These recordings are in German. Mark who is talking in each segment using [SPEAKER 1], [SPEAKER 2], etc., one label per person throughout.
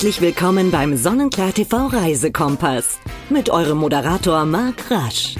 [SPEAKER 1] Herzlich willkommen beim Sonnenklar TV Reisekompass mit eurem Moderator Marc Rasch.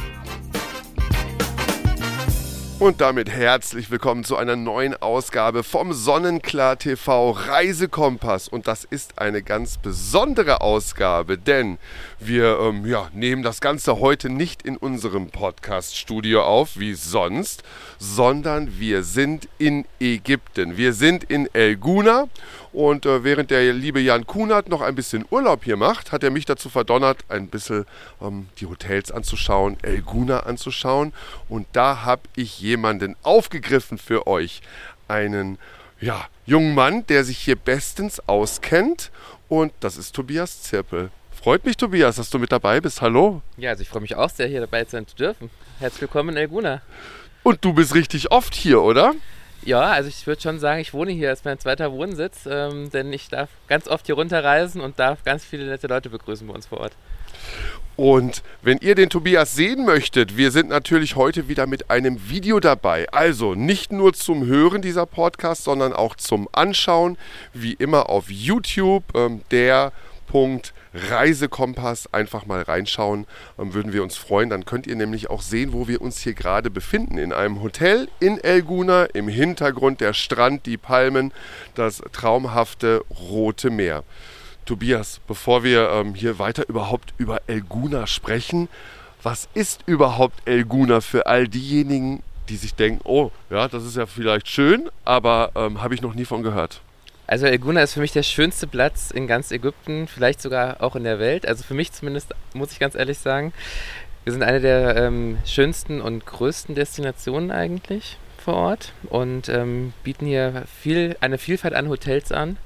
[SPEAKER 2] Und damit herzlich willkommen zu einer neuen Ausgabe vom Sonnenklar TV Reisekompass. Und das ist eine ganz besondere Ausgabe, denn wir ähm, ja, nehmen das Ganze heute nicht in unserem Podcast-Studio auf, wie sonst, sondern wir sind in Ägypten. Wir sind in El Guna und äh, während der liebe Jan Kunert noch ein bisschen Urlaub hier macht, hat er mich dazu verdonnert, ein bisschen ähm, die Hotels anzuschauen, El Guna anzuschauen. Und da habe ich jemanden aufgegriffen für euch. Einen ja, jungen Mann, der sich hier bestens auskennt. Und das ist Tobias Zirpel. Freut mich, Tobias, dass du mit dabei bist. Hallo.
[SPEAKER 3] Ja, also ich freue mich auch sehr, hier dabei sein zu dürfen. Herzlich willkommen in El Guna.
[SPEAKER 2] Und du bist richtig oft hier, oder?
[SPEAKER 3] Ja, also ich würde schon sagen, ich wohne hier, das ist mein zweiter Wohnsitz, ähm, denn ich darf ganz oft hier runterreisen und darf ganz viele nette Leute begrüßen bei uns vor Ort.
[SPEAKER 2] Und wenn ihr den Tobias sehen möchtet, wir sind natürlich heute wieder mit einem Video dabei. Also nicht nur zum Hören dieser Podcast, sondern auch zum Anschauen, wie immer auf YouTube, ähm, der Punkt Reisekompass einfach mal reinschauen, ähm, würden wir uns freuen. Dann könnt ihr nämlich auch sehen, wo wir uns hier gerade befinden. In einem Hotel in El Guna, im Hintergrund der Strand, die Palmen, das traumhafte Rote Meer. Tobias, bevor wir ähm, hier weiter überhaupt über El Guna sprechen, was ist überhaupt El Guna für all diejenigen, die sich denken, oh, ja, das ist ja vielleicht schön, aber ähm, habe ich noch nie von gehört?
[SPEAKER 3] Also Elguna ist für mich der schönste Platz in ganz Ägypten, vielleicht sogar auch in der Welt. Also für mich zumindest, muss ich ganz ehrlich sagen. Wir sind eine der ähm, schönsten und größten Destinationen eigentlich vor Ort und ähm, bieten hier viel, eine Vielfalt an Hotels an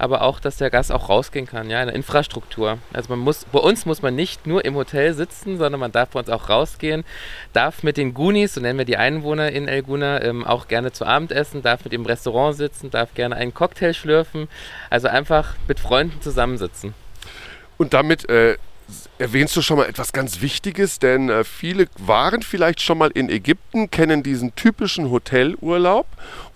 [SPEAKER 3] aber auch, dass der Gast auch rausgehen kann, ja, eine Infrastruktur. Also man muss, bei uns muss man nicht nur im Hotel sitzen, sondern man darf bei uns auch rausgehen, darf mit den Goonies, so nennen wir die Einwohner in El Guna, ähm, auch gerne zu Abend essen, darf mit im Restaurant sitzen, darf gerne einen Cocktail schlürfen, also einfach mit Freunden zusammensitzen.
[SPEAKER 2] Und damit äh, erwähnst du schon mal etwas ganz Wichtiges, denn äh, viele waren vielleicht schon mal in Ägypten, kennen diesen typischen Hotelurlaub,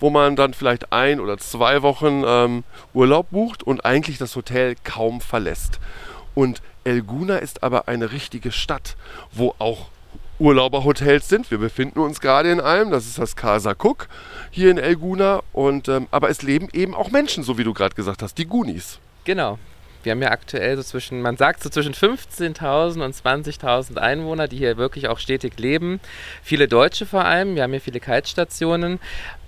[SPEAKER 2] wo man dann vielleicht ein oder zwei Wochen ähm, Urlaub bucht und eigentlich das Hotel kaum verlässt. Und El Guna ist aber eine richtige Stadt, wo auch Urlauberhotels sind. Wir befinden uns gerade in einem, das ist das Casa Cook hier in El Guna. Und, ähm, aber es leben eben auch Menschen, so wie du gerade gesagt hast, die Goonies.
[SPEAKER 3] Genau, wir haben ja aktuell so zwischen, man sagt so zwischen 15.000 und 20.000 Einwohner, die hier wirklich auch stetig leben. Viele Deutsche vor allem. Wir haben hier viele Kite-Stationen.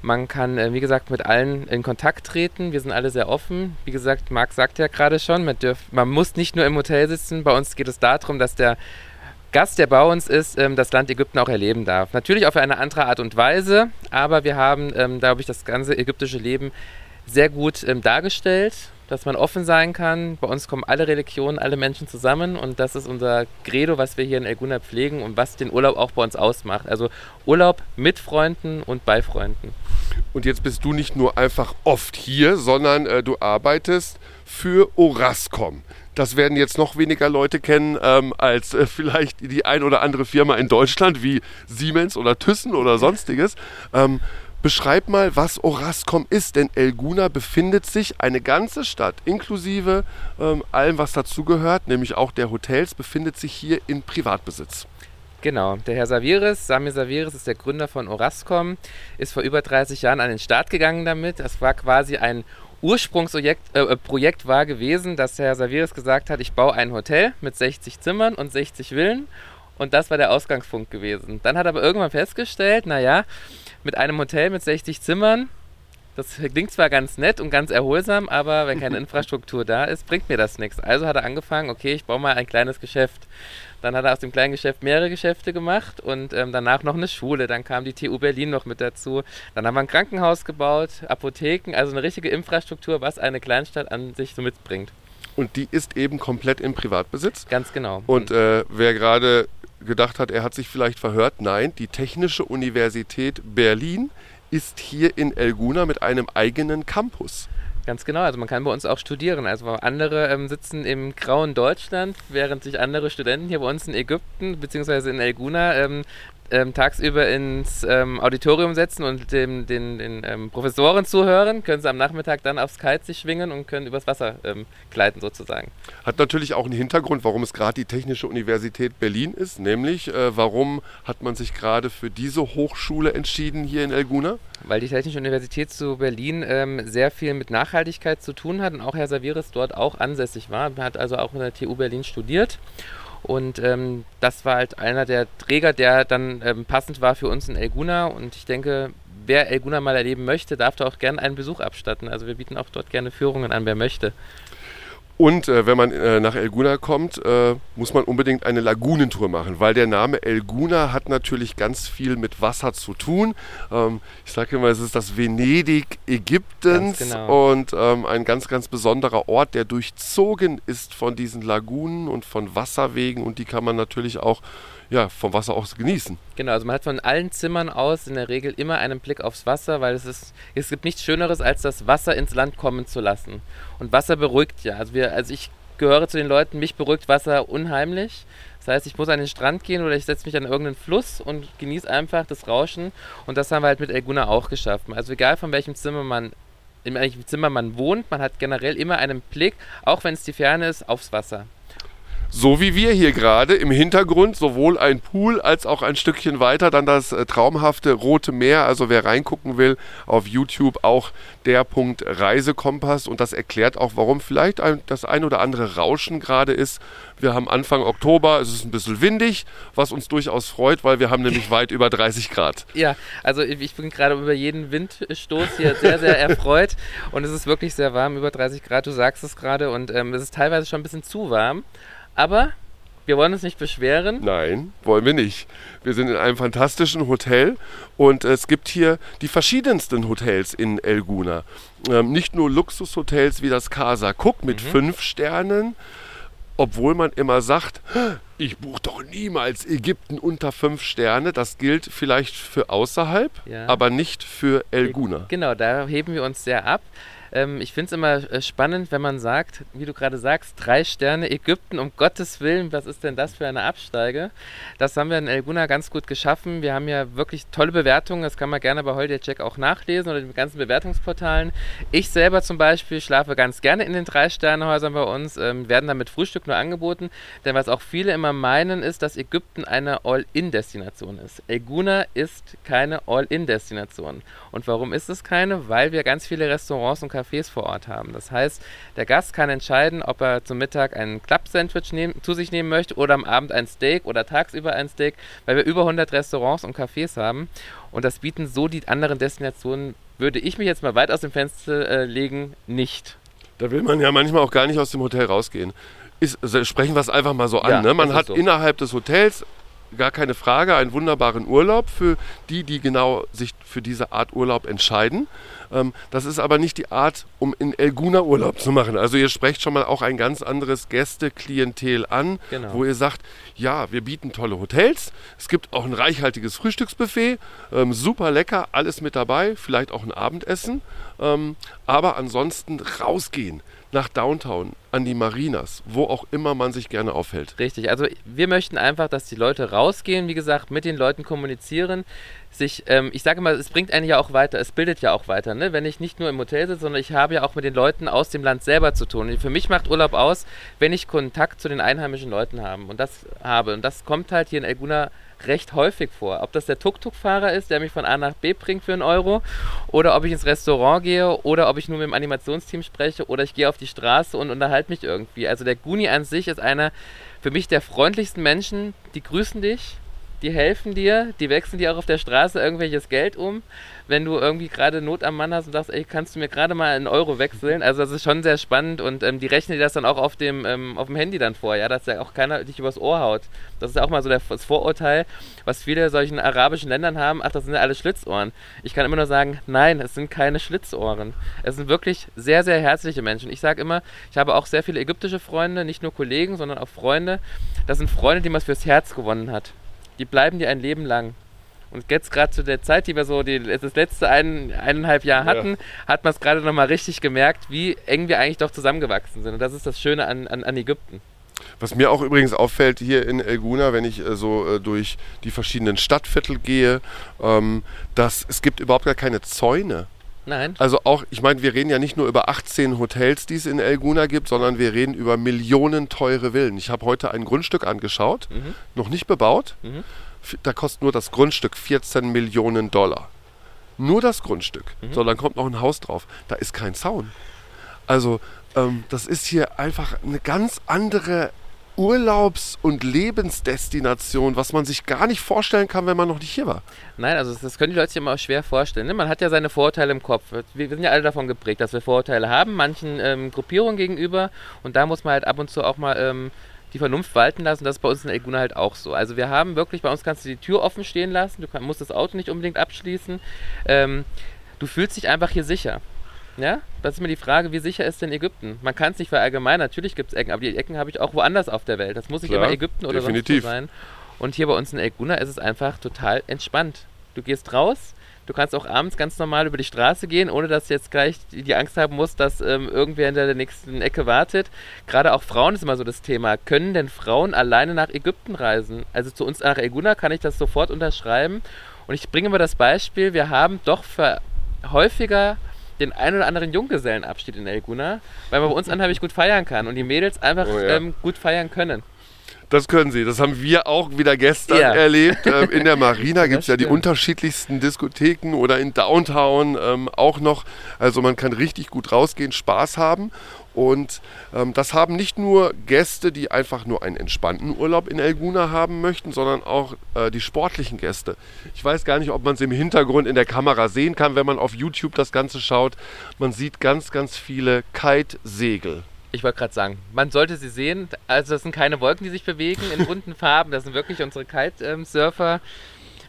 [SPEAKER 3] Man kann, äh, wie gesagt, mit allen in Kontakt treten. Wir sind alle sehr offen. Wie gesagt, Marc sagt ja gerade schon, man, dürf, man muss nicht nur im Hotel sitzen. Bei uns geht es darum, dass der Gast, der bei uns ist, ähm, das Land Ägypten auch erleben darf. Natürlich auf eine andere Art und Weise, aber wir haben, ähm, glaube ich, das ganze ägyptische Leben sehr gut ähm, dargestellt dass man offen sein kann. Bei uns kommen alle Religionen, alle Menschen zusammen und das ist unser Credo, was wir hier in Elguna pflegen und was den Urlaub auch bei uns ausmacht. Also Urlaub mit Freunden und bei Freunden.
[SPEAKER 2] Und jetzt bist du nicht nur einfach oft hier, sondern äh, du arbeitest für Orascom. Das werden jetzt noch weniger Leute kennen ähm, als äh, vielleicht die ein oder andere Firma in Deutschland wie Siemens oder Thyssen oder sonstiges. Ähm, Beschreib mal, was Orascom ist, denn Elguna befindet sich, eine ganze Stadt, inklusive ähm, allem, was dazugehört, nämlich auch der Hotels, befindet sich hier in Privatbesitz.
[SPEAKER 3] Genau, der Herr Saviris, Samir Saviris ist der Gründer von Orascom, ist vor über 30 Jahren an den Start gegangen damit. Das war quasi ein Ursprungsprojekt äh, äh, Projekt war gewesen, dass Herr Saviris gesagt hat, ich baue ein Hotel mit 60 Zimmern und 60 Villen und das war der Ausgangspunkt gewesen. Dann hat er aber irgendwann festgestellt, naja, mit einem Hotel mit 60 Zimmern, das klingt zwar ganz nett und ganz erholsam, aber wenn keine Infrastruktur da ist, bringt mir das nichts. Also hat er angefangen, okay, ich baue mal ein kleines Geschäft. Dann hat er aus dem kleinen Geschäft mehrere Geschäfte gemacht und ähm, danach noch eine Schule. Dann kam die TU Berlin noch mit dazu. Dann haben wir ein Krankenhaus gebaut, Apotheken, also eine richtige Infrastruktur, was eine Kleinstadt an sich so mitbringt.
[SPEAKER 2] Und die ist eben komplett im Privatbesitz.
[SPEAKER 3] Ganz genau.
[SPEAKER 2] Und äh, wer gerade gedacht hat, er hat sich vielleicht verhört. Nein, die Technische Universität Berlin ist hier in Elguna mit einem eigenen Campus.
[SPEAKER 3] Ganz genau, also man kann bei uns auch studieren. Also andere ähm, sitzen im grauen Deutschland, während sich andere Studenten hier bei uns in Ägypten bzw. in Elguna ähm, ähm, tagsüber ins ähm, Auditorium setzen und dem, den, den ähm, Professoren zuhören, können sie am Nachmittag dann aufs Kite sich schwingen und können übers Wasser ähm, gleiten sozusagen.
[SPEAKER 2] Hat natürlich auch einen Hintergrund, warum es gerade die Technische Universität Berlin ist, nämlich äh, warum hat man sich gerade für diese Hochschule entschieden hier in Elguna?
[SPEAKER 3] Weil die Technische Universität zu Berlin ähm, sehr viel mit Nachhaltigkeit zu tun hat und auch Herr Saviris dort auch ansässig war. Hat also auch in der TU Berlin studiert und ähm, das war halt einer der Träger, der dann ähm, passend war für uns in Elguna. Und ich denke, wer Elguna mal erleben möchte, darf da auch gerne einen Besuch abstatten. Also wir bieten auch dort gerne Führungen an, wer möchte.
[SPEAKER 2] Und äh, wenn man äh, nach Elguna kommt, äh, muss man unbedingt eine Lagunentour machen, weil der Name Elguna hat natürlich ganz viel mit Wasser zu tun. Ähm, ich sage immer, es ist das Venedig Ägyptens genau. und ähm, ein ganz, ganz besonderer Ort, der durchzogen ist von diesen Lagunen und von Wasserwegen und die kann man natürlich auch ja, vom Wasser aus genießen.
[SPEAKER 3] Genau, also man hat von allen Zimmern aus in der Regel immer einen Blick aufs Wasser, weil es ist, es gibt nichts Schöneres, als das Wasser ins Land kommen zu lassen. Und Wasser beruhigt ja. Also wir, also ich gehöre zu den Leuten, mich beruhigt Wasser unheimlich. Das heißt, ich muss an den Strand gehen oder ich setze mich an irgendeinen Fluss und genieße einfach das Rauschen. Und das haben wir halt mit Elguna auch geschafft. Also egal von welchem Zimmer man in welchem Zimmer man wohnt, man hat generell immer einen Blick, auch wenn es die Ferne ist, aufs Wasser.
[SPEAKER 2] So wie wir hier gerade im Hintergrund sowohl ein Pool als auch ein Stückchen weiter dann das äh, traumhafte Rote Meer. Also wer reingucken will auf YouTube auch der Punkt Reisekompass und das erklärt auch, warum vielleicht ein, das ein oder andere Rauschen gerade ist. Wir haben Anfang Oktober, es ist ein bisschen windig, was uns durchaus freut, weil wir haben nämlich weit über 30 Grad.
[SPEAKER 3] Ja, also ich bin gerade über jeden Windstoß hier sehr, sehr erfreut und es ist wirklich sehr warm, über 30 Grad, du sagst es gerade und ähm, es ist teilweise schon ein bisschen zu warm. Aber wir wollen uns nicht beschweren.
[SPEAKER 2] Nein, wollen wir nicht. Wir sind in einem fantastischen Hotel und es gibt hier die verschiedensten Hotels in Elguna. Ähm, nicht nur Luxushotels wie das Casa Cook mit mhm. fünf Sternen, obwohl man immer sagt, ich buche doch niemals Ägypten unter fünf Sterne. Das gilt vielleicht für außerhalb, ja. aber nicht für Elguna.
[SPEAKER 3] Genau, da heben wir uns sehr ab. Ähm, ich finde es immer äh, spannend, wenn man sagt, wie du gerade sagst, drei Sterne Ägypten, um Gottes Willen, was ist denn das für eine Absteige? Das haben wir in Elguna ganz gut geschaffen. Wir haben ja wirklich tolle Bewertungen, das kann man gerne bei Holiday auch nachlesen oder den ganzen Bewertungsportalen. Ich selber zum Beispiel schlafe ganz gerne in den drei Sternehäusern bei uns, ähm, werden damit Frühstück nur angeboten, denn was auch viele immer meinen, ist, dass Ägypten eine All-In-Destination ist. Elguna ist keine All-In-Destination. Und warum ist es keine? Weil wir ganz viele Restaurants und Cafés vor Ort haben. Das heißt, der Gast kann entscheiden, ob er zum Mittag ein Club-Sandwich zu sich nehmen möchte oder am Abend ein Steak oder tagsüber ein Steak, weil wir über 100 Restaurants und Cafés haben. Und das bieten so die anderen Destinationen, würde ich mich jetzt mal weit aus dem Fenster äh, legen, nicht.
[SPEAKER 2] Da will man ja manchmal auch gar nicht aus dem Hotel rausgehen. Ist, also sprechen wir es einfach mal so an. Ja, ne? Man hat so. innerhalb des Hotels gar keine Frage, einen wunderbaren Urlaub für die, die genau sich für diese Art Urlaub entscheiden. Ähm, das ist aber nicht die Art, um in Elguna Urlaub zu machen. Also ihr sprecht schon mal auch ein ganz anderes Gästeklientel an, genau. wo ihr sagt, ja, wir bieten tolle Hotels, es gibt auch ein reichhaltiges Frühstücksbuffet, ähm, super lecker, alles mit dabei, vielleicht auch ein Abendessen, ähm, aber ansonsten rausgehen nach Downtown, an die Marinas, wo auch immer man sich gerne aufhält.
[SPEAKER 3] Richtig, also wir möchten einfach, dass die Leute rausgehen, wie gesagt, mit den Leuten kommunizieren, sich, ähm, ich sage mal, es bringt einen ja auch weiter, es bildet ja auch weiter, ne? wenn ich nicht nur im Hotel sitze, sondern ich habe ja auch mit den Leuten aus dem Land selber zu tun. Und für mich macht Urlaub aus, wenn ich Kontakt zu den einheimischen Leuten habe und das habe. Und das kommt halt hier in Elguna recht häufig vor. Ob das der Tuk-Tuk-Fahrer ist, der mich von A nach B bringt für einen Euro, oder ob ich ins Restaurant gehe, oder ob ich nur mit dem Animationsteam spreche, oder ich gehe auf die Straße und unterhalte mich irgendwie. Also der Guni an sich ist einer für mich der freundlichsten Menschen. Die grüßen dich, die helfen dir, die wechseln dir auch auf der Straße irgendwelches Geld um wenn du irgendwie gerade Not am Mann hast und sagst, ey, kannst du mir gerade mal einen Euro wechseln? Also das ist schon sehr spannend und ähm, die rechnen dir das dann auch auf dem, ähm, auf dem Handy dann vor, ja, dass ja auch keiner dich übers Ohr haut. Das ist auch mal so das Vorurteil, was viele solchen arabischen Ländern haben, ach, das sind ja alle Schlitzohren. Ich kann immer nur sagen, nein, es sind keine Schlitzohren. Es sind wirklich sehr, sehr herzliche Menschen. Ich sage immer, ich habe auch sehr viele ägyptische Freunde, nicht nur Kollegen, sondern auch Freunde. Das sind Freunde, die man fürs Herz gewonnen hat. Die bleiben dir ein Leben lang. Und jetzt gerade zu der Zeit, die wir so die, das letzte ein, eineinhalb Jahr hatten, ja. hat man es gerade nochmal richtig gemerkt, wie eng wir eigentlich doch zusammengewachsen sind. Und das ist das Schöne an, an, an Ägypten.
[SPEAKER 2] Was mir auch übrigens auffällt hier in Elguna, wenn ich äh, so äh, durch die verschiedenen Stadtviertel gehe, ähm, dass es gibt überhaupt gar keine Zäune.
[SPEAKER 3] Nein.
[SPEAKER 2] Also auch, ich meine, wir reden ja nicht nur über 18 Hotels, die es in Elguna gibt, sondern wir reden über Millionen teure Villen. Ich habe heute ein Grundstück angeschaut,
[SPEAKER 3] Mhm.
[SPEAKER 2] noch nicht bebaut.
[SPEAKER 3] Mhm.
[SPEAKER 2] Da kostet nur das Grundstück 14 Millionen Dollar. Nur das Grundstück.
[SPEAKER 3] Mhm.
[SPEAKER 2] So, dann kommt noch ein Haus drauf. Da ist kein Zaun. Also, ähm, das ist hier einfach eine ganz andere Urlaubs- und Lebensdestination, was man sich gar nicht vorstellen kann, wenn man noch nicht hier war.
[SPEAKER 3] Nein, also das- können die Leute sich immer schwer vorstellen. Ne? Man hat ja seine Vorurteile im Kopf. Wir, wir sind ja alle davon geprägt, dass wir Vorurteile haben, manchen ähm, Gruppierungen gegenüber. Und da muss man halt ab und zu auch mal ähm, die Vernunft walten lassen. Das ist bei uns in Elguna halt auch so. Also wir haben wirklich, bei uns kannst du die Tür offen stehen lassen. Du kann, musst das Auto nicht unbedingt abschließen. Ähm, du fühlst dich einfach hier sicher. Ja, das ist mir die Frage, wie sicher ist denn Ägypten? Man kann es nicht verallgemeinern, natürlich gibt es Ecken, aber die Ecken habe ich auch woanders auf der Welt. Das muss nicht
[SPEAKER 2] Klar,
[SPEAKER 3] immer Ägypten oder
[SPEAKER 2] definitiv.
[SPEAKER 3] sonst wo sein. Und hier bei uns in Elguna ist es einfach total entspannt. Du gehst raus, du kannst auch abends ganz normal über die Straße gehen, ohne dass du jetzt gleich die Angst haben musst, dass ähm, irgendwer hinter der nächsten Ecke wartet. Gerade auch Frauen ist immer so das Thema. Können denn Frauen alleine nach Ägypten reisen? Also zu uns nach Elguna kann ich das sofort unterschreiben. Und ich bringe mal das Beispiel, wir haben doch für häufiger den ein oder anderen Junggesellenabschied in Elguna, weil man bei uns unheimlich gut feiern kann und die Mädels einfach
[SPEAKER 2] Oh ja.
[SPEAKER 3] ähm, gut feiern können.
[SPEAKER 2] Das können sie. Das haben wir auch wieder gestern
[SPEAKER 3] Ja.
[SPEAKER 2] erlebt. Ähm, in der Marina gibt es ja die unterschiedlichsten Diskotheken oder in Downtown ähm, auch noch. Also man kann richtig gut rausgehen, Spaß haben. Und ähm, das haben nicht nur Gäste, die einfach nur einen entspannten Urlaub in Elguna haben möchten, sondern auch äh, die sportlichen Gäste. Ich weiß gar nicht, ob man es im Hintergrund in der Kamera sehen kann, wenn man auf YouTube das Ganze schaut. Man sieht ganz, ganz viele Kitesegel.
[SPEAKER 3] Ich wollte gerade sagen, man sollte sie sehen. Also das sind keine Wolken, die sich bewegen in bunten Farben. Das sind wirklich unsere Kite-Surfer.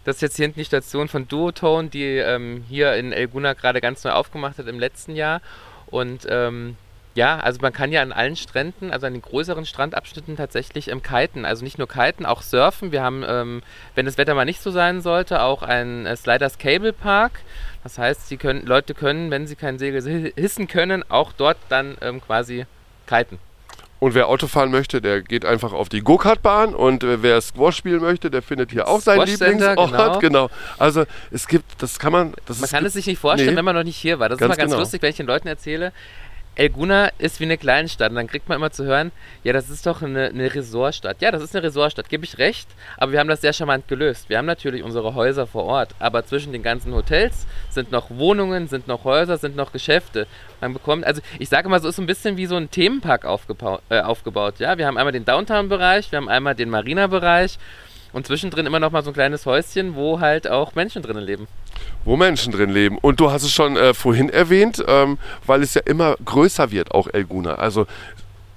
[SPEAKER 3] Das ist jetzt hier hinten die Station von Duotone, die ähm, hier in Elguna gerade ganz neu aufgemacht hat im letzten Jahr. Und ähm, ja, also man kann ja an allen Stränden, also an den größeren Strandabschnitten tatsächlich ähm, kiten. Also nicht nur kiten, auch surfen. Wir haben, ähm, wenn das Wetter mal nicht so sein sollte, auch einen äh, Sliders Cable Park. Das heißt, die können, Leute können, wenn sie kein Segel hi- hissen können, auch dort dann ähm, quasi kiten.
[SPEAKER 2] Und wer Auto fahren möchte, der geht einfach auf die Go-Kart-Bahn und äh, wer Squash spielen möchte, der findet hier auch seinen Lieblingsort.
[SPEAKER 3] genau.
[SPEAKER 2] Genau. Also es gibt, das kann man, das
[SPEAKER 3] Man
[SPEAKER 2] ist
[SPEAKER 3] kann es sich nicht vorstellen,
[SPEAKER 2] Nee.
[SPEAKER 3] wenn man noch nicht hier war. Das ist immer ganz
[SPEAKER 2] genau.
[SPEAKER 3] lustig, wenn ich den Leuten erzähle, Elguna ist wie eine Kleinstadt. Und dann kriegt man immer zu hören, ja, das ist doch eine, eine Resortstadt. Ja, das ist eine Resortstadt, gebe ich recht. Aber wir haben das sehr charmant gelöst. Wir haben natürlich unsere Häuser vor Ort. Aber zwischen den ganzen Hotels sind noch Wohnungen, sind noch Häuser, sind noch Geschäfte. Man bekommt, also ich sage mal, so ist ein bisschen wie so ein Themenpark aufgebaut. Äh, aufgebaut ja? Wir haben einmal den Downtown-Bereich, wir haben einmal den Marina-Bereich. Und zwischendrin immer noch mal so ein kleines Häuschen, wo halt auch Menschen drinnen leben.
[SPEAKER 2] wo Menschen drin leben. Und du hast es schon äh, vorhin erwähnt, ähm, weil es ja immer größer wird, auch Elguna. Also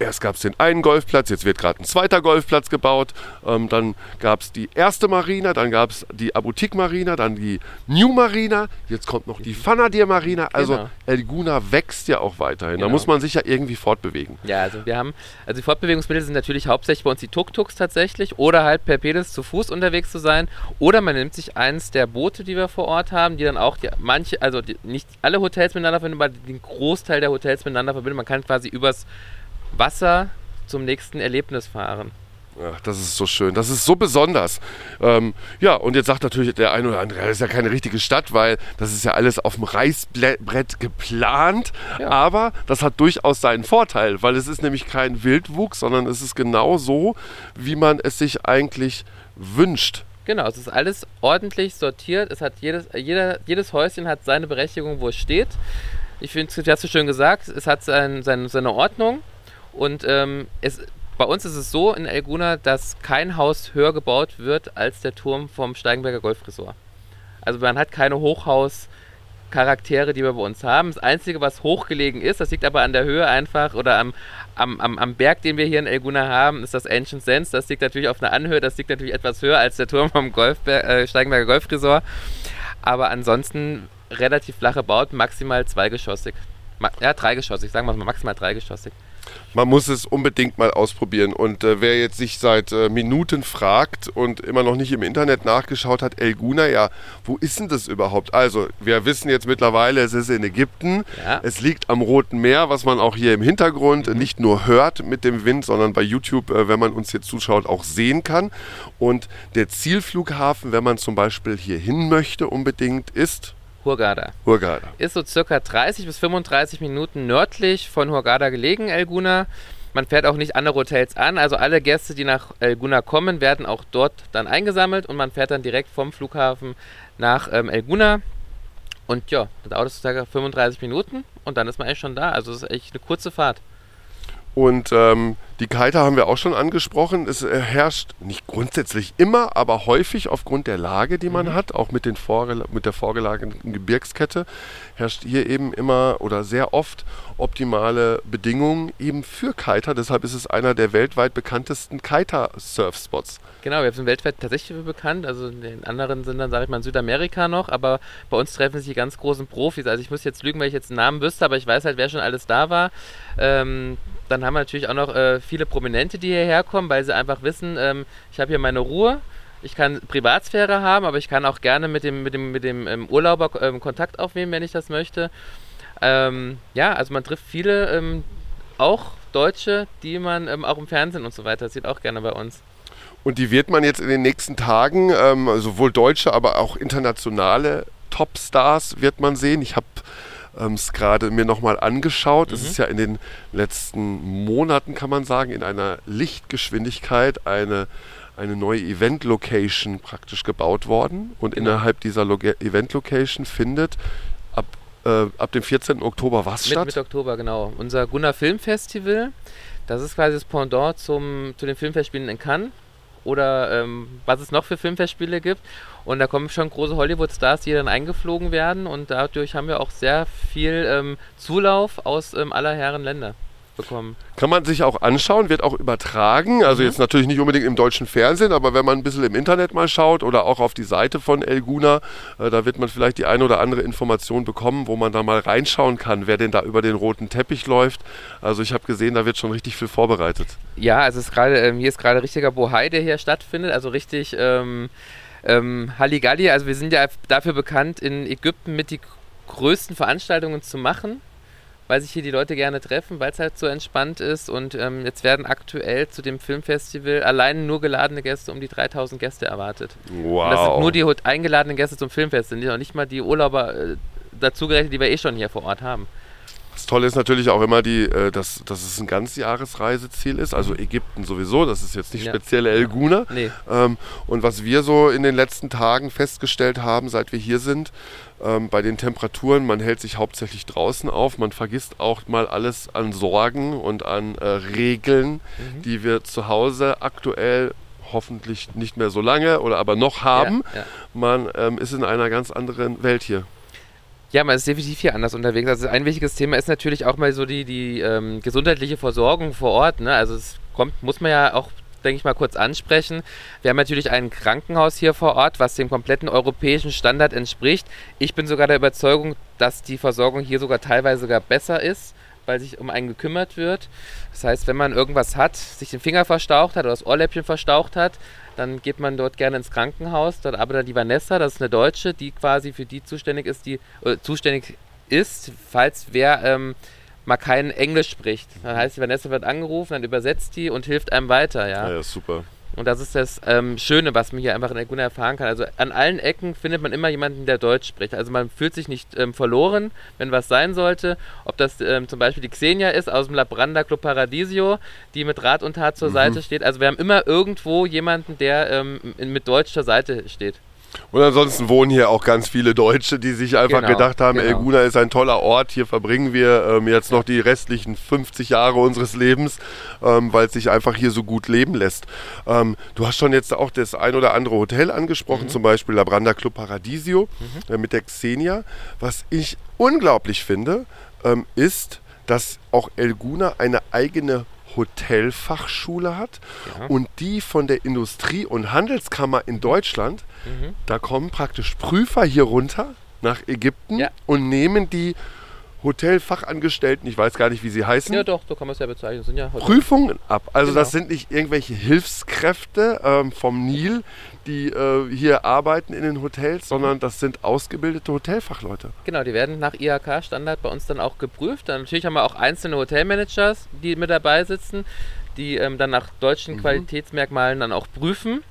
[SPEAKER 2] erst gab es den einen Golfplatz, jetzt wird gerade ein zweiter Golfplatz gebaut. Ähm, dann gab es die erste Marina, dann gab es die Abutik Marina, dann die New Marina, jetzt kommt noch die Fanadir Marina. Also
[SPEAKER 3] Genau.
[SPEAKER 2] Elguna wächst ja auch weiterhin. Da
[SPEAKER 3] Genau.
[SPEAKER 2] muss man sich ja irgendwie fortbewegen.
[SPEAKER 3] Ja, also wir haben, also die Fortbewegungsmittel sind natürlich hauptsächlich bei uns die Tuk-Tuks tatsächlich oder halt per Pedis zu Fuß unterwegs zu sein oder man nimmt sich eins der Boote, die wir vor Ort haben, die dann auch die, manche, also die, nicht alle Hotels miteinander verbinden, aber den Großteil der Hotels miteinander verbinden. Man kann quasi übers Wasser zum nächsten Erlebnis fahren.
[SPEAKER 2] Ach, das ist so schön, das ist so besonders. Ähm, ja, und jetzt sagt natürlich der eine oder andere, das ist ja keine richtige Stadt, weil das ist ja alles auf dem Reißbrett geplant.
[SPEAKER 3] Ja.
[SPEAKER 2] Aber das hat durchaus seinen Vorteil, weil es ist nämlich kein Wildwuchs, sondern es ist genau so, wie man es sich eigentlich wünscht.
[SPEAKER 3] Genau, es ist alles ordentlich sortiert. Es hat jedes, jeder, jedes Häuschen hat seine Berechtigung, wo es steht. Ich finde, du hast so schön gesagt, es hat sein, sein, seine Ordnung. Und ähm, es, bei uns ist es so in Elguna, dass kein Haus höher gebaut wird als der Turm vom Steigenberger Golfresort. Also man hat keine Hochhaus-Charaktere, die wir bei uns haben. Das Einzige, was hochgelegen ist, das liegt aber an der Höhe einfach oder am, am, am, am Berg, den wir hier in Elguna haben, ist das Ancient Sense. Das liegt natürlich auf einer Anhöhe, das liegt natürlich etwas höher als der Turm vom Golfber äh, Steigenberger Golfresort. Aber ansonsten relativ flache Bauten, maximal zweigeschossig. Ma ja, dreigeschossig, sagen wir mal maximal dreigeschossig.
[SPEAKER 2] Man muss es unbedingt mal ausprobieren. Und äh, wer jetzt sich seit äh, Minuten fragt und immer noch nicht im Internet nachgeschaut hat, El Guna, ja, wo ist denn das überhaupt? Also, wir wissen jetzt mittlerweile, es ist in Ägypten.
[SPEAKER 3] Ja.
[SPEAKER 2] Es liegt am Roten Meer, was man auch hier im Hintergrund
[SPEAKER 3] Mhm.
[SPEAKER 2] nicht nur hört mit dem Wind, sondern bei YouTube, äh, wenn man uns hier zuschaut, auch sehen kann. Und der Zielflughafen, wenn man zum Beispiel hier hin möchte, unbedingt ist
[SPEAKER 3] Hurghada.
[SPEAKER 2] Hurghada.
[SPEAKER 3] Ist so circa 30 bis 35 Minuten nördlich von Hurghada gelegen, El Guna. Man fährt auch nicht andere Hotels an, also alle Gäste, die nach El Guna kommen, werden auch dort dann eingesammelt und man fährt dann direkt vom Flughafen nach ähm, El Guna. Und ja, das dauert so circa 35 Minuten und dann ist man echt schon da. Also es ist echt eine kurze Fahrt.
[SPEAKER 2] Und ähm, die Kiter haben wir auch schon angesprochen. Es äh, herrscht nicht grundsätzlich immer, aber häufig aufgrund der Lage, die man hat, auch mit, den mit der vorgelagerten Gebirgskette, herrscht hier eben immer oder sehr oft optimale Bedingungen eben für Kiter. Deshalb ist es einer der weltweit bekanntesten Kiter-Surfspots.
[SPEAKER 3] Genau, wir sind weltweit tatsächlich bekannt. Also in den anderen sind dann, sage ich mal, in Südamerika noch, aber bei uns treffen sich die ganz großen Profis. Also ich muss jetzt lügen, weil ich jetzt einen Namen wüsste, aber ich weiß halt, wer schon alles da war. Ähm, dann haben wir natürlich auch noch äh, viele Prominente, die hierher kommen, weil sie einfach wissen, ähm, ich habe hier meine Ruhe. Ich kann Privatsphäre haben, aber ich kann auch gerne mit dem, mit dem, mit dem ähm, Urlauber ähm, Kontakt aufnehmen, wenn ich das möchte. Ähm, ja, also man trifft viele, ähm, auch Deutsche, die man ähm, auch im Fernsehen und so weiter sieht, auch gerne bei uns.
[SPEAKER 2] Und die wird man jetzt in den nächsten Tagen, sowohl deutsche, aber auch internationale Topstars wird man sehen. Ich habe es gerade mir nochmal angeschaut. Es ist ja in den letzten Monaten, kann man sagen, in einer Lichtgeschwindigkeit eine, eine neue Event-Location praktisch gebaut worden. Und
[SPEAKER 3] Genau.
[SPEAKER 2] innerhalb dieser Event-Location findet ab, äh, ab dem 14. Oktober was
[SPEAKER 3] Mit,
[SPEAKER 2] statt?
[SPEAKER 3] Mitte Oktober, genau. Unser Gunnar Film Festival, das ist quasi das Pendant zum, zu den Filmfestspielen in Cannes. Oder ähm, was es noch für Filmfestspiele gibt. Und da kommen schon große Hollywood-Stars, die dann eingeflogen werden. Und dadurch haben wir auch sehr viel ähm, Zulauf aus ähm, aller Herren Länder bekommen.
[SPEAKER 2] Kann man sich auch anschauen, wird auch übertragen. Also jetzt natürlich nicht unbedingt im deutschen Fernsehen, aber wenn man ein bisschen im Internet mal schaut oder auch auf die Seite von El Guna, äh, da wird man vielleicht die eine oder andere Information bekommen, wo man da mal reinschauen kann, wer denn da über den roten Teppich läuft. Also ich habe gesehen, da wird schon richtig viel vorbereitet.
[SPEAKER 3] Ja, also es ist gerade, ähm, hier ist gerade richtiger Bohai, der hier stattfindet. Also richtig ähm, ähm, Halligalli. Also wir sind ja dafür bekannt, in Ägypten mit die größten Veranstaltungen zu machen, weil sich hier die Leute gerne treffen, weil es halt so entspannt ist. Und ähm, jetzt werden aktuell zu dem Filmfestival allein nur geladene Gäste, um die 3000 Gäste erwartet.
[SPEAKER 2] Wow.
[SPEAKER 3] Und das sind nur die eingeladenen Gäste zum Filmfest, sind noch nicht mal die Urlauber äh, dazugerechnet, die wir eh schon hier vor Ort haben.
[SPEAKER 2] Das Tolle ist natürlich auch immer, die, äh, dass, dass es ein Ganzjahresreiseziel ist. Also Ägypten sowieso, das ist jetzt nicht
[SPEAKER 3] Ja.
[SPEAKER 2] speziell El Guna.
[SPEAKER 3] Nee.
[SPEAKER 2] Ähm, und was wir so in den letzten Tagen festgestellt haben, seit wir hier sind, ähm, bei den Temperaturen, man hält sich hauptsächlich draußen auf, man vergisst auch mal alles an Sorgen und an äh, Regeln, die wir zu Hause aktuell hoffentlich nicht mehr so lange oder aber noch haben.
[SPEAKER 3] Ja, ja.
[SPEAKER 2] Man ähm, ist in einer ganz anderen Welt hier.
[SPEAKER 3] Ja, man ist definitiv hier anders unterwegs. Also ein wichtiges Thema ist natürlich auch mal so die, die ähm, gesundheitliche Versorgung vor Ort. Ne? Also es kommt, muss man ja auch, denke ich mal, kurz ansprechen. Wir haben natürlich ein Krankenhaus hier vor Ort, was dem kompletten europäischen Standard entspricht. Ich bin sogar der Überzeugung, dass die Versorgung hier sogar teilweise sogar besser ist, weil sich um einen gekümmert wird. Das heißt, wenn man irgendwas hat, sich den Finger verstaucht hat oder das Ohrläppchen verstaucht hat, dann geht man dort gerne ins Krankenhaus. Dort arbeitet die Vanessa, das ist eine Deutsche, die quasi für die zuständig ist, die äh, zuständig ist, falls wer ähm, mal kein Englisch spricht. Dann heißt die Vanessa wird angerufen, dann übersetzt die und hilft einem weiter, ja.
[SPEAKER 2] Ja, ja super.
[SPEAKER 3] Und das ist das ähm, Schöne, was man hier einfach in der Gunnar erfahren kann. Also an allen Ecken findet man immer jemanden, der Deutsch spricht. Also man fühlt sich nicht ähm, verloren, wenn was sein sollte. Ob das ähm, zum Beispiel die Xenia ist aus dem Labranda Club Paradisio, die mit Rat und Tat zur Seite steht. Also wir haben immer irgendwo jemanden, der ähm, mit Deutsch zur Seite steht.
[SPEAKER 2] Und ansonsten wohnen hier auch ganz viele Deutsche, die sich einfach
[SPEAKER 3] Genau,
[SPEAKER 2] gedacht haben,
[SPEAKER 3] genau.
[SPEAKER 2] El Guna ist ein toller Ort, hier verbringen wir ähm, jetzt noch die restlichen 50 Jahre unseres Lebens, ähm, weil es sich einfach hier so gut leben lässt. Ähm, du hast schon jetzt auch das ein oder andere Hotel angesprochen,
[SPEAKER 3] Mhm.
[SPEAKER 2] zum Beispiel Labranda Club Paradisio äh, mit der Xenia. Was ich unglaublich finde, ähm, ist, dass auch El Guna eine eigene Hotelfachschule hat
[SPEAKER 3] Ja.
[SPEAKER 2] und die von der Industrie- und Handelskammer in Deutschland, da kommen praktisch Prüfer hier runter nach Ägypten
[SPEAKER 3] Ja.
[SPEAKER 2] und nehmen die Hotelfachangestellten, ich weiß gar nicht, wie sie heißen,
[SPEAKER 3] Ja, doch, so kann man es ja bezeichnen. Das Sind ja
[SPEAKER 2] Prüfungen ab. Also das
[SPEAKER 3] Genau.
[SPEAKER 2] sind nicht irgendwelche Hilfskräfte ähm, vom Nil, die äh, hier arbeiten in den Hotels, sondern das sind ausgebildete Hotelfachleute.
[SPEAKER 3] Genau, die werden nach IHK-Standard bei uns dann auch geprüft. Dann natürlich haben wir auch einzelne Hotelmanagers, die mit dabei sitzen, die ähm, dann nach deutschen
[SPEAKER 2] Mhm.
[SPEAKER 3] Qualitätsmerkmalen dann auch prüfen.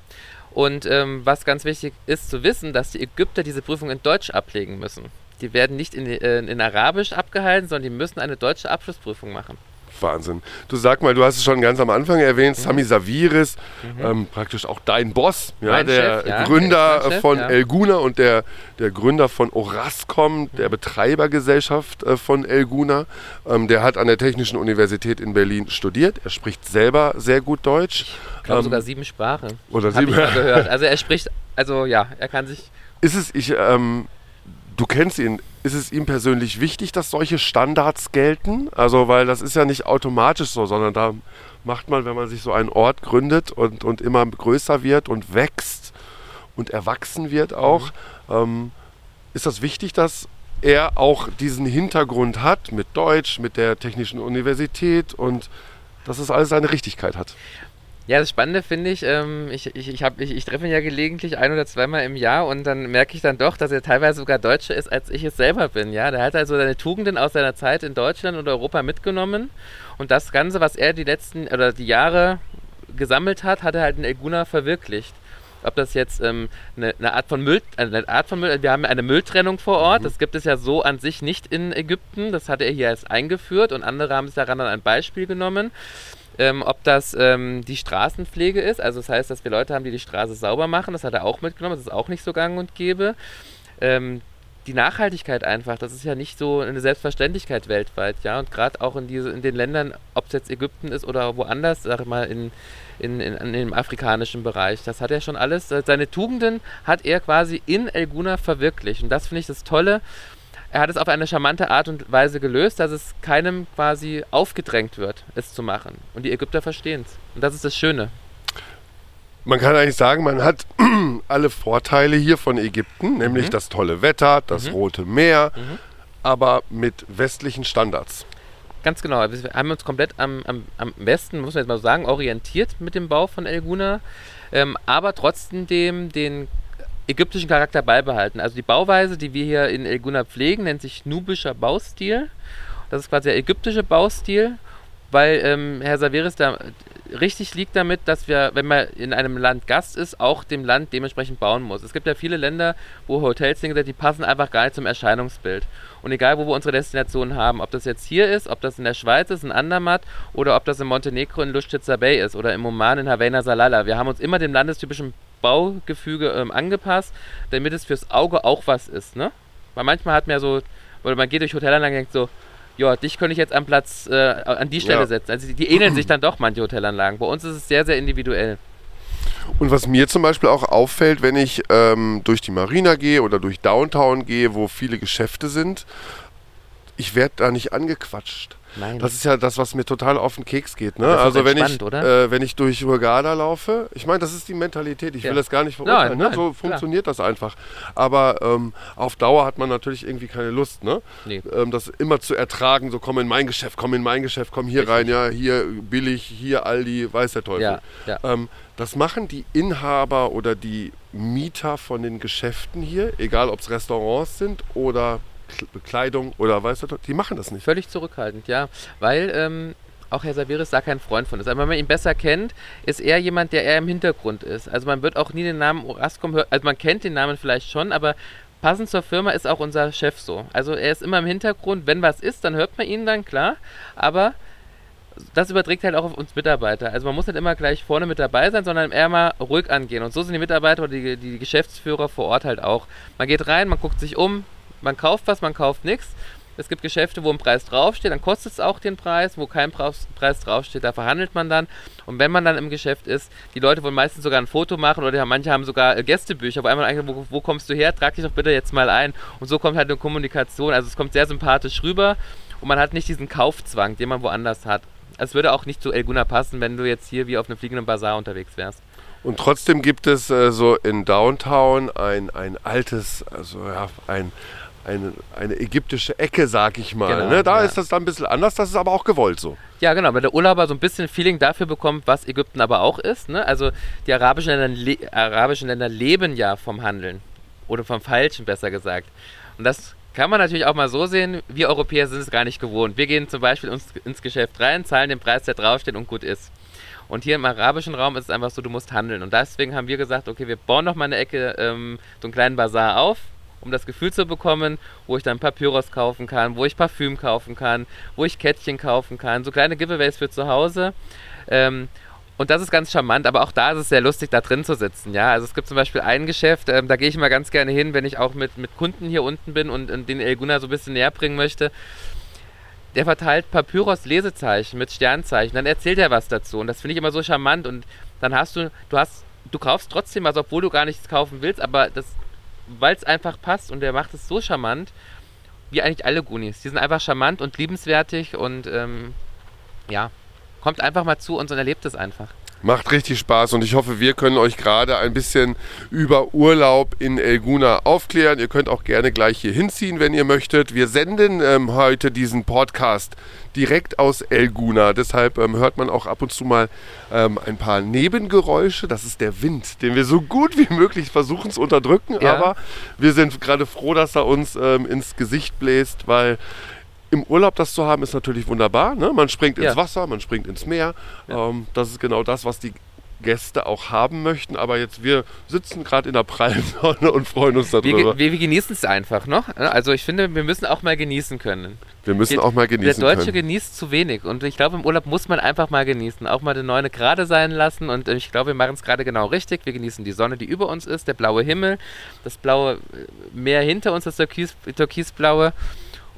[SPEAKER 3] Und ähm, was ganz wichtig ist zu wissen, dass die Ägypter diese Prüfung in Deutsch ablegen müssen. Die werden nicht in, äh, in Arabisch abgehalten, sondern die müssen eine deutsche Abschlussprüfung machen.
[SPEAKER 2] Wahnsinn. Du sag mal, du hast es schon ganz am Anfang erwähnt,
[SPEAKER 3] Mhm.
[SPEAKER 2] Sami Saviris, ähm, praktisch auch dein Boss, ja, der
[SPEAKER 3] Chef, ja.
[SPEAKER 2] Gründer
[SPEAKER 3] Er mein Chef,
[SPEAKER 2] von
[SPEAKER 3] ja.
[SPEAKER 2] Elguna und der, der Gründer von Orascom,
[SPEAKER 3] Mhm.
[SPEAKER 2] der Betreibergesellschaft äh, von Elguna. Ähm, der hat an der Technischen Universität in Berlin studiert. Er spricht selber sehr gut Deutsch.
[SPEAKER 3] Ich glaube
[SPEAKER 2] Ähm,
[SPEAKER 3] sogar sieben Sprachen.
[SPEAKER 2] oder sieben-
[SPEAKER 3] ich gehört. Also er spricht, also ja, er kann sich
[SPEAKER 2] Ist es, ich, ähm, du kennst ihn, ist es ihm persönlich wichtig, dass solche Standards gelten? Also, weil das ist ja nicht automatisch so, sondern da macht man, wenn man sich so einen Ort gründet und, und immer größer wird und wächst und erwachsen wird auch, ähm, ist das wichtig, dass er auch diesen Hintergrund hat mit Deutsch, mit der Technischen Universität und dass es alles seine Richtigkeit hat.
[SPEAKER 3] Ja, das Spannende finde ich, ähm, ich, ich, ich, hab, ich, ich treffe ihn ja gelegentlich ein oder zweimal im Jahr und dann merke ich dann doch, dass er teilweise sogar Deutscher ist, als ich es selber bin. Ja, der hat also seine Tugenden aus seiner Zeit in Deutschland und Europa mitgenommen und das Ganze, was er die letzten oder die Jahre gesammelt hat, hat er halt in Elguna verwirklicht. Ob das jetzt ähm, eine, eine Art von Müll, eine Art von Müll, wir haben eine Mülltrennung vor Ort. Das gibt es ja so an sich nicht in Ägypten. Das hat er hier erst eingeführt und andere haben sich daran dann ein Beispiel genommen ähm, ob das ähm, die Straßenpflege ist. Also das heißt, dass wir Leute haben, die die Straße sauber machen. Das hat er auch mitgenommen. Das ist auch nicht so gang und gäbe. Ähm, die Nachhaltigkeit einfach, das ist ja nicht so eine Selbstverständlichkeit weltweit, ja. Und gerade auch in, diese, in den Ländern, ob es jetzt Ägypten ist oder woanders, sag ich mal, in, in, in, in dem afrikanischen Bereich, das hat er schon alles. äh, Seine Tugenden hat er quasi in Elguna verwirklicht. Und das finde ich das Tolle. Er hat es auf eine charmante Art und Weise gelöst, dass es keinem quasi aufgedrängt wird, es zu machen. Und die Ägypter verstehen es. Und das ist das Schöne.
[SPEAKER 2] Man kann eigentlich sagen, man hat alle Vorteile hier von Ägypten, nämlich
[SPEAKER 3] Mhm.
[SPEAKER 2] das tolle Wetter, das
[SPEAKER 3] Mhm.
[SPEAKER 2] Rote Meer,
[SPEAKER 3] Mhm.
[SPEAKER 2] aber mit westlichen Standards.
[SPEAKER 3] Ganz genau. Wir haben uns komplett am, am, am Westen, muss man jetzt mal so sagen, orientiert mit dem Bau von Elguna, ähm, aber trotzdem den ägyptischen Charakter beibehalten. Also die Bauweise, die wir hier in Elguna pflegen, nennt sich nubischer Baustil. Das ist quasi der ägyptische Baustil, weil ähm, Herr Saveris da richtig liegt damit, dass wir, wenn man in einem Land Gast ist, auch dem Land dementsprechend bauen muss. Es gibt ja viele Länder, wo Hotels sind, die passen einfach gar nicht zum Erscheinungsbild. Und egal, wo wir unsere Destinationen haben, ob das jetzt hier ist, ob das in der Schweiz ist, in Andermatt, oder ob das in Montenegro in Lustiza Bay ist oder im Oman in Havana Salala. Wir haben uns immer dem landestypischen Baugefüge ähm, angepasst, damit es fürs Auge auch was ist. Ne? Weil manchmal hat man ja so, oder man geht durch Hotelanlagen und denkt so, ja, dich könnte ich jetzt am Platz, äh, an die Stelle
[SPEAKER 2] Ja.
[SPEAKER 3] setzen. Also die, die ähneln sich dann doch, manche Hotelanlagen. Bei uns ist es sehr, sehr individuell.
[SPEAKER 2] Und was mir zum Beispiel auch auffällt, wenn ich ähm, durch die Marina gehe oder durch Downtown gehe, wo viele Geschäfte sind, ich werde da nicht angequatscht.
[SPEAKER 3] Nein.
[SPEAKER 2] Das ist ja das, was mir total auf den Keks geht. Ne? Also wenn ich,
[SPEAKER 3] entspannt, oder?
[SPEAKER 2] äh, wenn ich durch Hurghada laufe, ich meine, das ist die Mentalität. Ich
[SPEAKER 3] Ja.
[SPEAKER 2] will das gar nicht verurteilen.
[SPEAKER 3] Nein,
[SPEAKER 2] ne?
[SPEAKER 3] nein,
[SPEAKER 2] So
[SPEAKER 3] klar.
[SPEAKER 2] funktioniert das einfach. Aber ähm, auf Dauer hat man natürlich irgendwie keine Lust, ne?
[SPEAKER 3] Nee.
[SPEAKER 2] ähm, das immer zu ertragen. So komm in mein Geschäft, komm in mein Geschäft, komm hier rein, ja, hier billig, hier Aldi, weiß der Teufel.
[SPEAKER 3] Ja, ja.
[SPEAKER 2] Ähm, das machen die Inhaber oder die Mieter von den Geschäften hier, egal ob es Restaurants sind oder Bekleidung oder weiß der Teufel, die machen das nicht.
[SPEAKER 3] Völlig zurückhaltend, ja. Weil ähm, auch Herr Saviris da kein Freund von ist. Aber wenn man ihn besser kennt, ist er jemand, der eher im Hintergrund ist. Also man wird auch nie den Namen Orascom hören. Also man kennt den Namen vielleicht schon, aber passend zur Firma ist auch unser Chef so. Also er ist immer im Hintergrund. Wenn was ist, dann hört man ihn dann, klar. Aber das überträgt halt auch auf uns Mitarbeiter. Also man muss nicht immer gleich vorne mit dabei sein, sondern eher mal ruhig angehen. Und so sind die Mitarbeiter oder die, die Geschäftsführer vor Ort halt auch. Man geht rein, man guckt sich um, man kauft was, man kauft nichts. Es gibt Geschäfte, wo ein Preis draufsteht, dann kostet es auch den Preis. Wo kein Preis, draufsteht, da verhandelt man dann. Und wenn man dann im Geschäft ist, die Leute wollen meistens sogar ein Foto machen oder manche haben sogar äh, Gästebücher, wo einmal eigentlich, wo, wo kommst du her? Trag dich doch bitte jetzt mal ein. Und so kommt halt eine Kommunikation. Also es kommt sehr sympathisch rüber und man hat nicht diesen Kaufzwang, den man woanders hat. Es würde auch nicht zu Elguna passen, wenn du jetzt hier wie auf einem fliegenden Bazar unterwegs wärst.
[SPEAKER 2] Und trotzdem gibt es äh, so in Downtown ein, ein altes, also ja, ein, eine, eine ägyptische Ecke, sag ich mal.
[SPEAKER 3] Genau,
[SPEAKER 2] ne? Da
[SPEAKER 3] ja.
[SPEAKER 2] ist das dann ein bisschen anders, das ist aber auch gewollt so.
[SPEAKER 3] Ja, genau, weil der Urlauber so ein bisschen Feeling dafür bekommt, was Ägypten aber auch ist. Ne? Also die arabischen Länder, arabischen Länder leben ja vom Handeln. Oder vom Falschen, besser gesagt. Und das kann man natürlich auch mal so sehen, wir Europäer sind es gar nicht gewohnt. Wir gehen zum Beispiel ins, ins Geschäft rein, zahlen den Preis, der draufsteht und gut ist. Und hier im arabischen Raum ist es einfach so, du musst handeln. Und deswegen haben wir gesagt, okay, wir bauen noch mal eine Ecke, ähm, so einen kleinen Bazar auf, um das Gefühl zu bekommen, wo ich dann Papyrus kaufen kann, wo ich Parfüm kaufen kann, wo ich Kettchen kaufen kann, so kleine Giveaways für zu Hause. Ähm, und das ist ganz charmant, aber auch da ist es sehr lustig, da drin zu sitzen. Ja, also es gibt zum Beispiel ein Geschäft, ähm, da gehe ich immer ganz gerne hin, wenn ich auch mit, mit Kunden hier unten bin und, und den Elguna so ein bisschen näher bringen möchte. Der verteilt Papyrus-Lesezeichen mit Sternzeichen, dann erzählt er was dazu und das finde ich immer so charmant und dann hast du, du hast, du kaufst trotzdem was, obwohl du gar nichts kaufen willst, aber das, weil es einfach passt und der macht es so charmant, wie eigentlich alle Goonies. Die sind einfach charmant und liebenswertig und ähm, ja, kommt einfach mal zu uns und erlebt es einfach.
[SPEAKER 2] Macht richtig Spaß und ich hoffe, wir können euch gerade ein bisschen über Urlaub in Elguna aufklären. Ihr könnt auch gerne gleich hier hinziehen, wenn ihr möchtet. Wir senden ähm, heute diesen Podcast direkt aus Elguna. Deshalb ähm, hört man auch ab und zu mal ähm, ein paar Nebengeräusche. Das ist der Wind, den wir so gut wie möglich versuchen zu unterdrücken.
[SPEAKER 3] Ja.
[SPEAKER 2] Aber wir sind gerade froh, dass er uns ähm, ins Gesicht bläst, weil im Urlaub das zu haben, ist natürlich wunderbar. Ne? Man springt ins
[SPEAKER 3] Ja.
[SPEAKER 2] Wasser, man springt ins Meer.
[SPEAKER 3] Ja.
[SPEAKER 2] Ähm, das ist genau das, was die Gäste auch haben möchten. Aber jetzt, wir sitzen gerade in der prallen Sonne und freuen uns
[SPEAKER 3] Wir,
[SPEAKER 2] darüber.
[SPEAKER 3] wir, wir genießen es einfach noch. ne? Also ich finde, wir müssen auch mal genießen können.
[SPEAKER 2] Wir müssen
[SPEAKER 3] Der-
[SPEAKER 2] auch mal genießen
[SPEAKER 3] Der Deutsche
[SPEAKER 2] können.
[SPEAKER 3] genießt zu wenig und ich glaube, im Urlaub muss man einfach mal genießen. Auch mal den Neune gerade sein lassen und ich glaube, wir machen es gerade genau richtig. Wir genießen die Sonne, die über uns ist, der blaue Himmel, das blaue äh, Meer hinter uns, das Türkis, türkisblaue.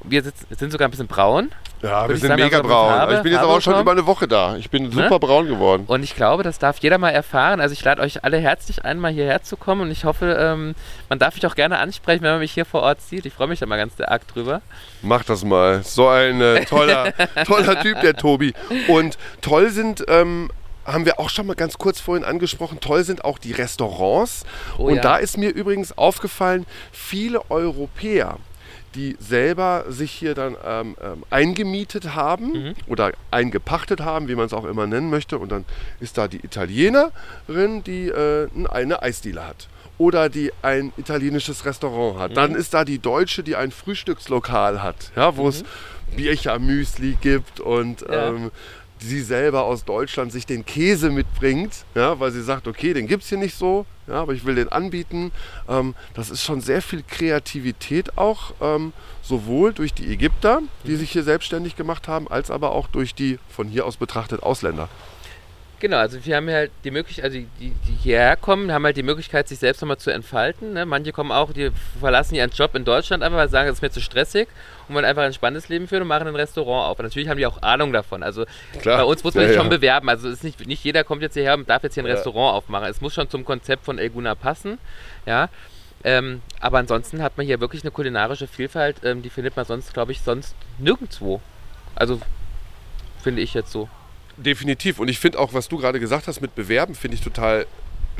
[SPEAKER 3] Wir sind sogar ein bisschen braun.
[SPEAKER 2] Ja, wir sind
[SPEAKER 3] sagen,
[SPEAKER 2] mega
[SPEAKER 3] also
[SPEAKER 2] braun.
[SPEAKER 3] Farbe-
[SPEAKER 2] ich bin jetzt
[SPEAKER 3] Farbe
[SPEAKER 2] aber auch schon über eine Woche da. Ich bin super
[SPEAKER 3] Ne?
[SPEAKER 2] braun geworden.
[SPEAKER 3] Und ich glaube, das darf jeder mal erfahren. Also ich lade euch alle herzlich ein, mal hierher zu kommen. Und ich hoffe, ähm, man darf mich auch gerne ansprechen, wenn man mich hier vor Ort sieht. Ich freue mich da mal ganz arg drüber.
[SPEAKER 2] Mach das mal. So ein äh, toller, toller Typ, der Tobi. Und toll sind, ähm, haben wir auch schon mal ganz kurz vorhin angesprochen, toll sind auch die Restaurants.
[SPEAKER 3] Oh
[SPEAKER 2] Und
[SPEAKER 3] ja.
[SPEAKER 2] da ist mir übrigens aufgefallen, viele Europäer, die selber sich hier dann ähm, ähm, eingemietet haben
[SPEAKER 3] Mhm.
[SPEAKER 2] oder eingepachtet haben, wie man es auch immer nennen möchte. Und dann ist da die Italienerin, die äh, eine Eisdiele hat. Oder die ein italienisches Restaurant hat. Dann ist da die Deutsche, die ein Frühstückslokal hat, ja, wo es Bircher-Müsli gibt und
[SPEAKER 3] Ja.
[SPEAKER 2] ähm, sie selber aus Deutschland sich den Käse mitbringt, ja, weil sie sagt, okay, den gibt es hier nicht so, ja, aber ich will den anbieten. Ähm, das ist schon sehr viel Kreativität auch, ähm, sowohl durch die Ägypter, die sich hier selbstständig gemacht haben, als aber auch durch die von hier aus betrachtet Ausländer.
[SPEAKER 3] Genau, also wir haben ja halt die Möglichkeit, also die, die hierher kommen, haben halt die Möglichkeit, sich selbst nochmal zu entfalten. Ne? Manche kommen auch, die verlassen ihren Job in Deutschland einfach, weil sie sagen, es ist mir zu stressig und wollen einfach ein spannendes Leben führen und machen ein Restaurant auf. Und natürlich haben die auch Ahnung davon. Also
[SPEAKER 2] Klar.
[SPEAKER 3] bei uns muss man
[SPEAKER 2] Ja,
[SPEAKER 3] sich
[SPEAKER 2] ja.
[SPEAKER 3] schon bewerben. Also es ist nicht, nicht jeder kommt jetzt hierher und darf jetzt hier ein
[SPEAKER 2] Ja.
[SPEAKER 3] Restaurant aufmachen. Es muss schon zum Konzept von Elguna passen. Ja. Ähm, aber ansonsten hat man hier wirklich eine kulinarische Vielfalt, ähm, die findet man sonst, glaube ich, sonst nirgendwo. Also finde ich jetzt so.
[SPEAKER 2] Definitiv. Und ich finde auch, was du gerade gesagt hast mit Bewerben, finde ich total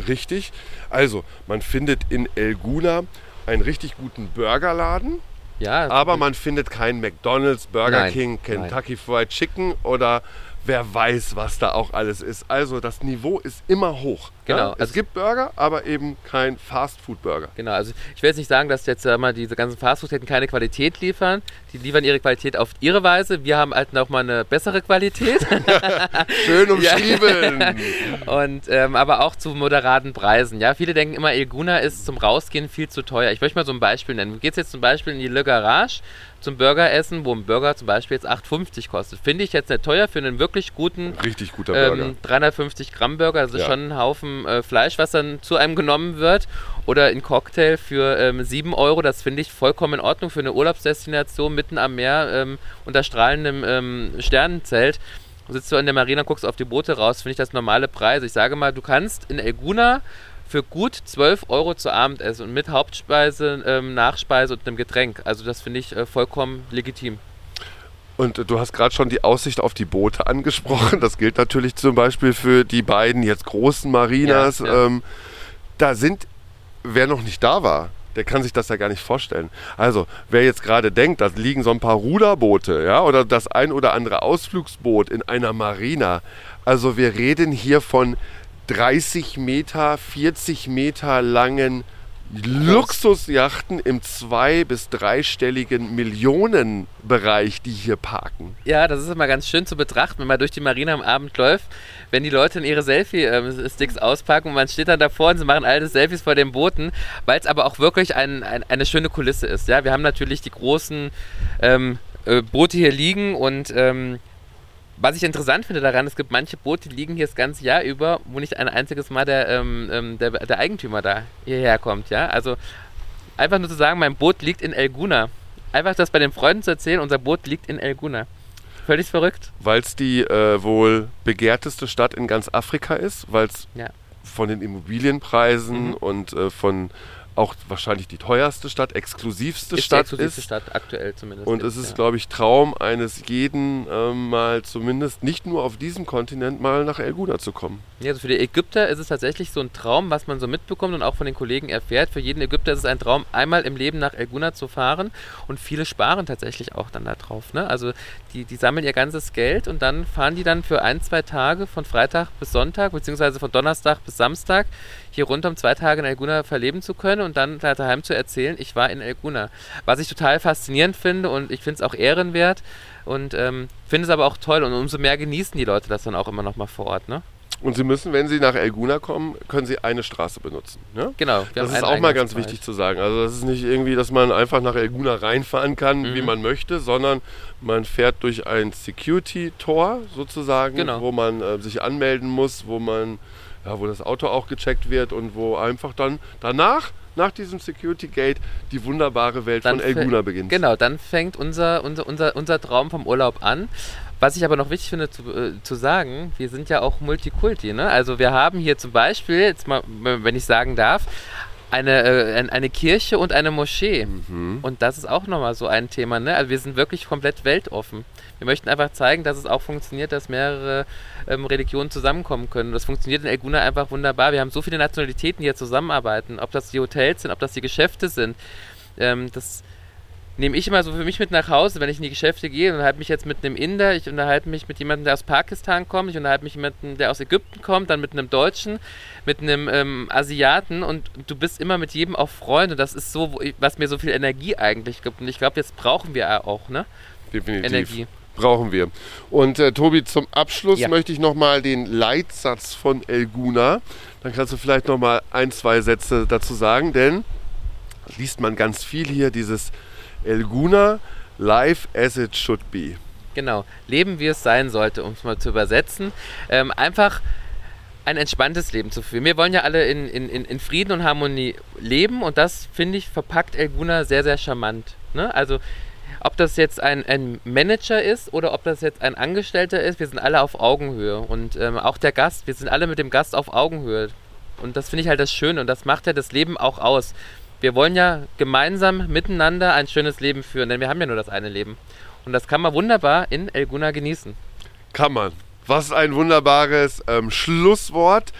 [SPEAKER 2] richtig. Also, man findet in Elguna einen richtig guten Burgerladen,
[SPEAKER 3] Ja,
[SPEAKER 2] aber man findet keinen McDonald's, Burger
[SPEAKER 3] Nein,
[SPEAKER 2] King, Kentucky Fried Chicken oder wer weiß, was da auch alles ist. Also, das Niveau ist immer hoch.
[SPEAKER 3] Genau,
[SPEAKER 2] Ja? Es
[SPEAKER 3] also-
[SPEAKER 2] gibt Burger, aber eben kein Fast-Food-Burger.
[SPEAKER 3] Genau, also ich will jetzt nicht sagen, dass jetzt mal, diese ganzen Fastfood-Ketten keine Qualität liefern. Die liefern ihre Qualität auf ihre Weise. Wir haben halt noch mal eine bessere Qualität.
[SPEAKER 2] Schön umschrieben.
[SPEAKER 3] Und ähm, aber auch zu moderaten Preisen. Ja, viele denken immer, Elguna ist zum Rausgehen viel zu teuer. Ich möchte mal so ein Beispiel nennen. Du gehst jetzt zum Beispiel in die Le Garage zum Burger essen, wo ein Burger zum Beispiel jetzt 8,50 kostet. Finde ich jetzt nicht teuer für einen wirklich guten
[SPEAKER 2] Richtig guter Burger.
[SPEAKER 3] ähm, 350 Gramm Burger, das ist
[SPEAKER 2] Ja.
[SPEAKER 3] schon ein Haufen äh, Fleisch, was dann zu einem genommen wird. Oder ein Cocktail für ähm, 7 Euro, das finde ich vollkommen in Ordnung für eine Urlaubsdestination mitten am Meer ähm, unter strahlendem ähm, Sternenzelt. Sitzt du in der Marina, guckst auf die Boote raus, finde ich das normale Preise. Ich sage mal, du kannst in Elguna für gut 12 Euro zu Abend essen und mit Hauptspeise, ähm, Nachspeise und einem Getränk. Also das finde ich äh, vollkommen legitim.
[SPEAKER 2] Und du hast gerade schon die Aussicht auf die Boote angesprochen. Das gilt natürlich zum Beispiel für die beiden jetzt großen Marinas.
[SPEAKER 3] Ja, ja.
[SPEAKER 2] Ähm, da sind, wer noch nicht da war, der kann sich das ja gar nicht vorstellen. Also, wer jetzt gerade denkt, da liegen so ein paar Ruderboote, ja, oder das ein oder andere Ausflugsboot in einer Marina. Also, wir reden hier von 30 Meter, 40 Meter langen Luxusjachten im zwei- bis dreistelligen Millionenbereich, die hier parken.
[SPEAKER 3] Ja, das ist immer ganz schön zu betrachten, wenn man durch die Marina am Abend läuft, wenn die Leute in ihre Selfie-Sticks auspacken und man steht dann davor und sie machen alte Selfies vor den Booten, weil es aber auch wirklich ein, ein, eine schöne Kulisse ist. Ja, wir haben natürlich die großen ähm, äh, Boote hier liegen und ähm, was ich interessant finde daran, es gibt manche Boote, die liegen hier das ganze Jahr über, wo nicht ein einziges Mal der, ähm, ähm der, der Eigentümer da hierher kommt. Ja? Also einfach nur zu sagen, mein Boot liegt in Elguna. Einfach das bei den Freunden zu erzählen, unser Boot liegt in Elguna. Völlig verrückt.
[SPEAKER 2] Weil es die äh, wohl begehrteste Stadt in ganz Afrika ist, weil es ja. von den Immobilienpreisen mhm. und äh, von auch wahrscheinlich die teuerste Stadt, exklusivste ist Stadt exklusivste
[SPEAKER 3] ist. Stadt aktuell zumindest.
[SPEAKER 2] Und es ist, ja. glaube ich, Traum eines jeden ähm, mal zumindest nicht nur auf diesem Kontinent mal nach El Guna zu kommen.
[SPEAKER 3] Ja, also für die Ägypter ist es tatsächlich so ein Traum, was man so mitbekommt und auch von den Kollegen erfährt. Für jeden Ägypter ist es ein Traum, einmal im Leben nach El Guna zu fahren und viele sparen tatsächlich auch dann da drauf. Ne? Also die, die sammeln ihr ganzes Geld und dann fahren die dann für ein, zwei Tage von Freitag bis Sonntag beziehungsweise von Donnerstag bis Samstag hier runter, um zwei Tage in Elguna verleben zu können und dann daheim zu erzählen, ich war in Elguna. Was ich total faszinierend finde und ich finde es auch ehrenwert und ähm, finde es aber auch toll und umso mehr genießen die Leute das dann auch immer noch mal vor Ort. Ne?
[SPEAKER 2] Und Sie müssen, wenn Sie nach Elguna kommen, können Sie eine Straße benutzen. Ne?
[SPEAKER 3] Genau.
[SPEAKER 2] Das ist auch mal ganz wichtig zu sagen. Also das ist nicht irgendwie, dass man einfach nach Elguna reinfahren kann, mhm. wie man möchte, sondern man fährt durch ein Security-Tor sozusagen, genau. wo man äh, sich anmelden muss, wo man ja, wo das Auto auch gecheckt wird und wo einfach dann danach, nach diesem Security Gate, die wunderbare Welt dann von Elguna beginnt.
[SPEAKER 3] Genau, dann fängt unser, unser, unser, unser Traum vom Urlaub an. Was ich aber noch wichtig finde zu, äh, zu sagen, wir sind ja auch Multikulti. Ne? Also wir haben hier zum Beispiel, jetzt mal, wenn ich sagen darf, eine, äh, eine Kirche und eine Moschee. Mhm. Und das ist auch nochmal so ein Thema. Ne? Also wir sind wirklich komplett weltoffen. Wir möchten einfach zeigen, dass es auch funktioniert, dass mehrere ähm, Religionen zusammenkommen können. Das funktioniert in Elguna einfach wunderbar. Wir haben so viele Nationalitäten, die hier zusammenarbeiten, ob das die Hotels sind, ob das die Geschäfte sind. Ähm, das nehme ich immer so für mich mit nach Hause, wenn ich in die Geschäfte gehe und unterhalte mich jetzt mit einem Inder, ich unterhalte mich mit jemandem, der aus Pakistan kommt, ich unterhalte mich mit jemandem, der aus Ägypten kommt, dann mit einem Deutschen, mit einem ähm, Asiaten und du bist immer mit jedem auch Freund und das ist so, was mir so viel Energie eigentlich gibt und ich glaube, jetzt brauchen wir auch, ne?
[SPEAKER 2] Definitiv. Energie brauchen wir. Und äh, Tobi, zum Abschluss ja. möchte ich nochmal den Leitsatz von Elguna. Dann kannst du vielleicht nochmal ein, zwei Sätze dazu sagen, denn liest man ganz viel hier, dieses Elguna, life as it should be.
[SPEAKER 3] Genau, leben wie es sein sollte, um es mal zu übersetzen. Ähm, einfach ein entspanntes Leben zu führen. Wir wollen ja alle in, in, in Frieden und Harmonie leben und das, finde ich, verpackt Elguna sehr, sehr charmant. Ne? Also ob das jetzt ein, ein Manager ist oder ob das jetzt ein Angestellter ist, wir sind alle auf Augenhöhe. Und ähm, auch der Gast, wir sind alle mit dem Gast auf Augenhöhe. Und das finde ich halt das Schöne und das macht ja das Leben auch aus. Wir wollen ja gemeinsam miteinander ein schönes Leben führen, denn wir haben ja nur das eine Leben. Und das kann man wunderbar in Elguna genießen.
[SPEAKER 2] Kann man. Was ein wunderbares ähm, Schlusswort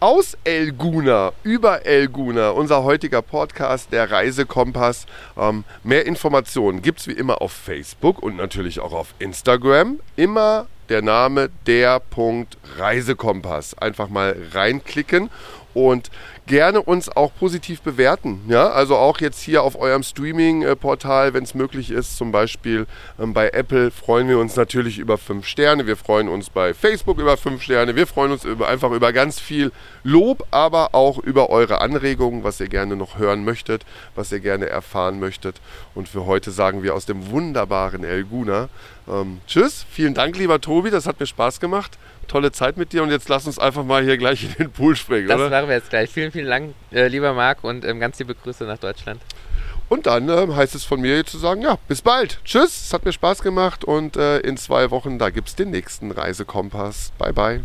[SPEAKER 2] aus Elguna, über Elguna, unser heutiger Podcast, der Reisekompass. Ähm, mehr Informationen gibt es wie immer auf Facebook und natürlich auch auf Instagram. Immer der Name der Punkt Reisekompass. Einfach mal reinklicken und gerne uns auch positiv bewerten. Ja? Also auch jetzt hier auf eurem Streaming-Portal, wenn es möglich ist, zum Beispiel ähm, bei Apple, freuen wir uns natürlich über fünf Sterne. Wir freuen uns bei Facebook über fünf Sterne. Wir freuen uns über, einfach über ganz viel Lob, aber auch über eure Anregungen, was ihr gerne noch hören möchtet, was ihr gerne erfahren möchtet. Und für heute sagen wir aus dem wunderbaren Elguna ähm, Tschüss, vielen Dank, lieber Tobi, das hat mir Spaß gemacht tolle Zeit mit dir und jetzt lass uns einfach mal hier gleich in den Pool springen,
[SPEAKER 3] das
[SPEAKER 2] oder?
[SPEAKER 3] machen wir jetzt gleich. Vielen, vielen Dank, äh, lieber Marc und ähm, ganz liebe Grüße nach Deutschland.
[SPEAKER 2] Und dann äh, heißt es von mir zu sagen, ja, bis bald. Tschüss, es hat mir Spaß gemacht und äh, in zwei Wochen, da gibt es den nächsten Reisekompass. Bye, bye.